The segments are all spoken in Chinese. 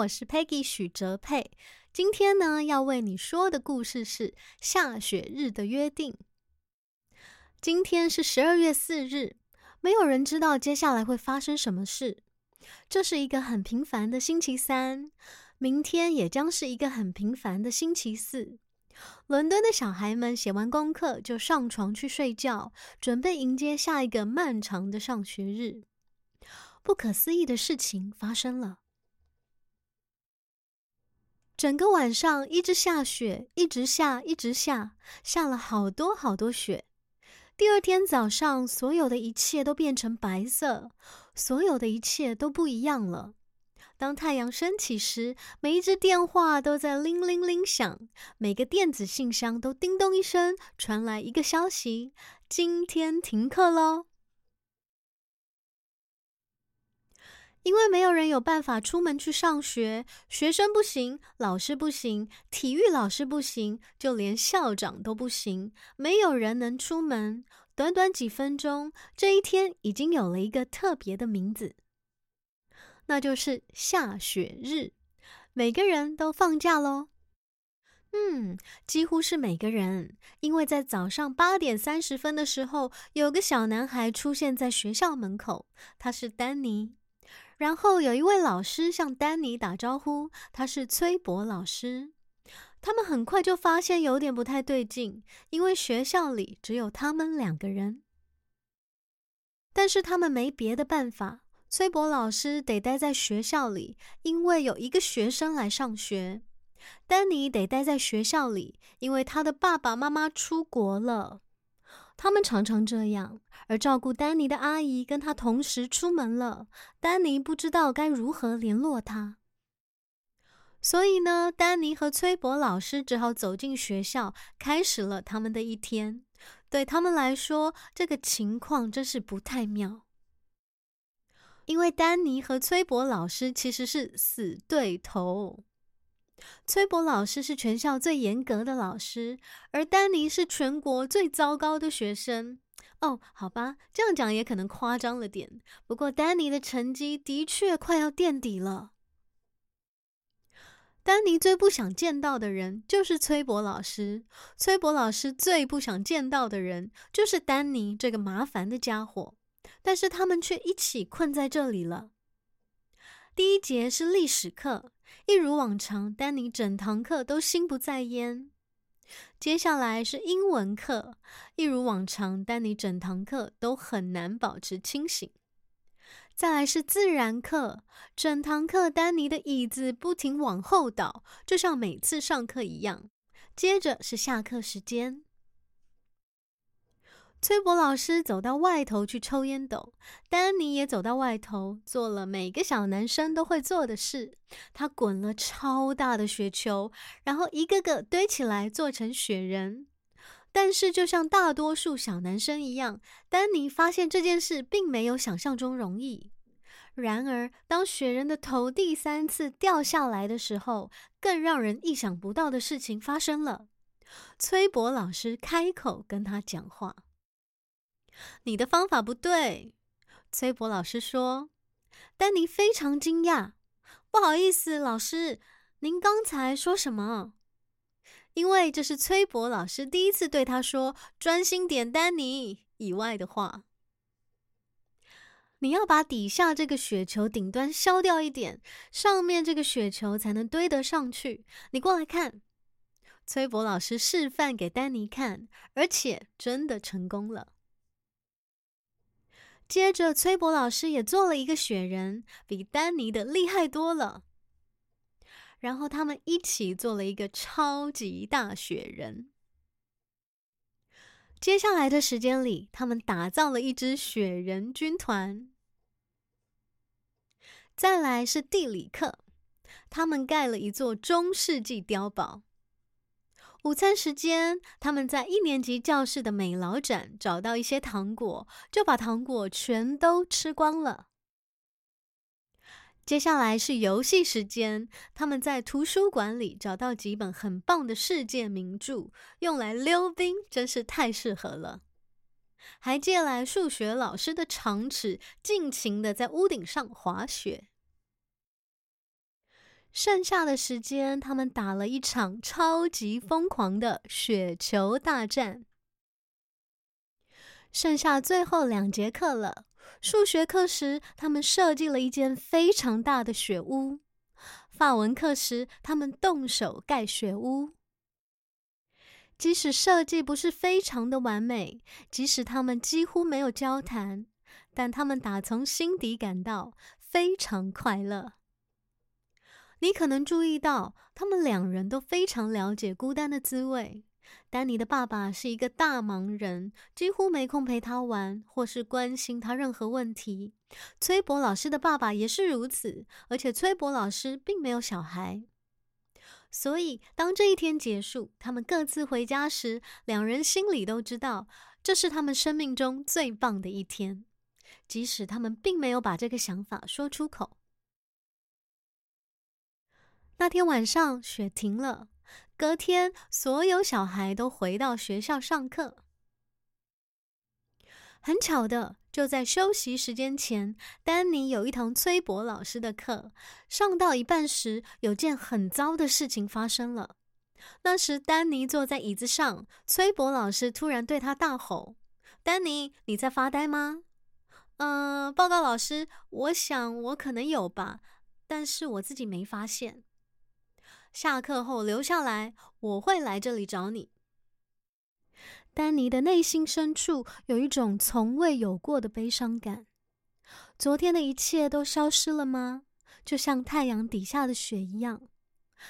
我是 Peggy 许哲佩。今天呢，要为你说的故事是《下雪日的约定》。今天是十二月四日，没有人知道接下来会发生什么事。这是一个很平凡的星期三，明天也将是一个很平凡的星期四。伦敦的小孩们写完功课就上床去睡觉，准备迎接下一个漫长的上学日。不可思议的事情发生了。整个晚上一直下雪，一直下，一直下，下了好多好多雪。第二天早上，所有的一切都变成白色，所有的一切都不一样了。当太阳升起时，每一只电话都在铃铃铃响，每个电子信箱都叮咚一声传来一个消息：今天停课喽。因为没有人有办法出门去上学，学生不行，老师不行，体育老师不行，就连校长都不行，没有人能出门。短短几分钟，这一天已经有了一个特别的名字，那就是下雪日。每个人都放假喽。嗯，几乎是每个人，因为在早上八点三十分的时候，有个小男孩出现在学校门口，他是丹尼。然后有一位老师向丹尼打招呼，他是崔博老师。他们很快就发现有点不太对劲，因为学校里只有他们两个人。但是他们没别的办法，崔博老师得待在学校里，因为有一个学生来上学。丹尼得待在学校里，因为他的爸爸妈妈出国了。他们常常这样，而照顾丹尼的阿姨跟他同时出门了。丹尼不知道该如何联络他，所以呢，丹尼和崔博老师只好走进学校，开始了他们的一天。对他们来说，这个情况真是不太妙，因为丹尼和崔博老师其实是死对头。崔博老师是全校最严格的老师，而丹尼是全国最糟糕的学生。哦，好吧，这样讲也可能夸张了点。不过，丹尼的成绩的确快要垫底了。丹尼最不想见到的人就是崔博老师，崔博老师最不想见到的人就是丹尼这个麻烦的家伙。但是他们却一起困在这里了。第一节是历史课，一如往常，丹尼整堂课都心不在焉。接下来是英文课，一如往常，丹尼整堂课都很难保持清醒。再来是自然课，整堂课丹尼的椅子不停往后倒，就像每次上课一样。接着是下课时间。崔博老师走到外头去抽烟斗，丹尼也走到外头做了每个小男生都会做的事。他滚了超大的雪球，然后一个个堆起来做成雪人。但是，就像大多数小男生一样，丹尼发现这件事并没有想象中容易。然而，当雪人的头第三次掉下来的时候，更让人意想不到的事情发生了。崔博老师开口跟他讲话。你的方法不对，崔博老师说。丹尼非常惊讶，不好意思，老师，您刚才说什么？因为这是崔博老师第一次对他说“专心点，丹尼”以外的话。你要把底下这个雪球顶端削掉一点，上面这个雪球才能堆得上去。你过来看，崔博老师示范给丹尼看，而且真的成功了。接着，崔博老师也做了一个雪人，比丹尼的厉害多了。然后他们一起做了一个超级大雪人。接下来的时间里，他们打造了一支雪人军团。再来是地理课，他们盖了一座中世纪碉堡。午餐时间，他们在一年级教室的美劳展找到一些糖果，就把糖果全都吃光了。接下来是游戏时间，他们在图书馆里找到几本很棒的世界名著，用来溜冰，真是太适合了。还借来数学老师的长尺，尽情的在屋顶上滑雪。剩下的时间，他们打了一场超级疯狂的雪球大战。剩下最后两节课了。数学课时，他们设计了一间非常大的雪屋；法文课时，他们动手盖雪屋。即使设计不是非常的完美，即使他们几乎没有交谈，但他们打从心底感到非常快乐。你可能注意到，他们两人都非常了解孤单的滋味。丹尼的爸爸是一个大忙人，几乎没空陪他玩，或是关心他任何问题。崔博老师的爸爸也是如此，而且崔博老师并没有小孩。所以，当这一天结束，他们各自回家时，两人心里都知道，这是他们生命中最棒的一天，即使他们并没有把这个想法说出口。那天晚上，雪停了。隔天，所有小孩都回到学校上课。很巧的，就在休息时间前，丹尼有一堂崔博老师的课。上到一半时，有件很糟的事情发生了。那时，丹尼坐在椅子上，崔博老师突然对他大吼：“丹尼，你在发呆吗？”“嗯、报告老师，我想我可能有吧，但是我自己没发现。”下课后留下来，我会来这里找你。丹尼的内心深处有一种从未有过的悲伤感。昨天的一切都消失了吗？就像太阳底下的雪一样。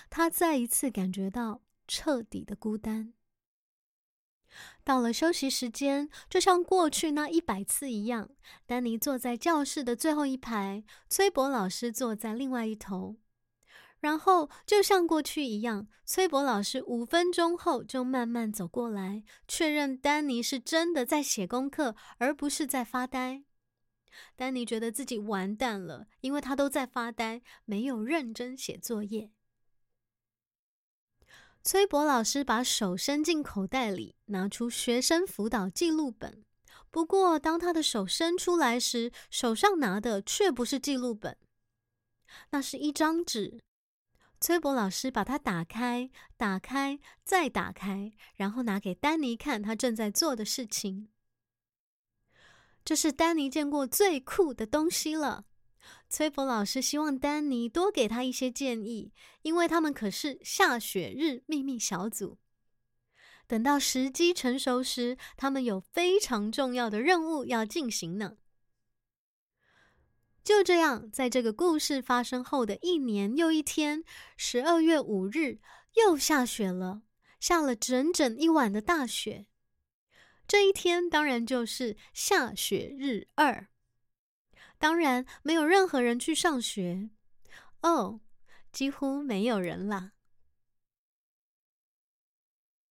他再一次感觉到彻底的孤单。到了休息时间，就像过去那一百次一样，丹尼坐在教室的最后一排，崔博老师坐在另外一头。然后，就像过去一样，崔博老师五分钟后就慢慢走过来，确认丹尼是真的在写功课，而不是在发呆。丹尼觉得自己完蛋了，因为他都在发呆，没有认真写作业。崔博老师把手伸进口袋里，拿出学生辅导记录本。不过，当他的手伸出来时，手上拿的却不是记录本，那是一张纸。崔博老师把它打开，打开，再打开，然后拿给丹尼看他正在做的事情。这是丹尼见过最酷的东西了。崔博老师希望丹尼多给他一些建议，因为他们可是下雪日秘密小组。等到时机成熟时，他们有非常重要的任务要进行呢。就这样，在这个故事发生后的一年又一天，十二月五日又下雪了，下了整整一晚的大雪。这一天当然就是下雪日二，当然没有任何人去上学。哦，几乎没有人啦。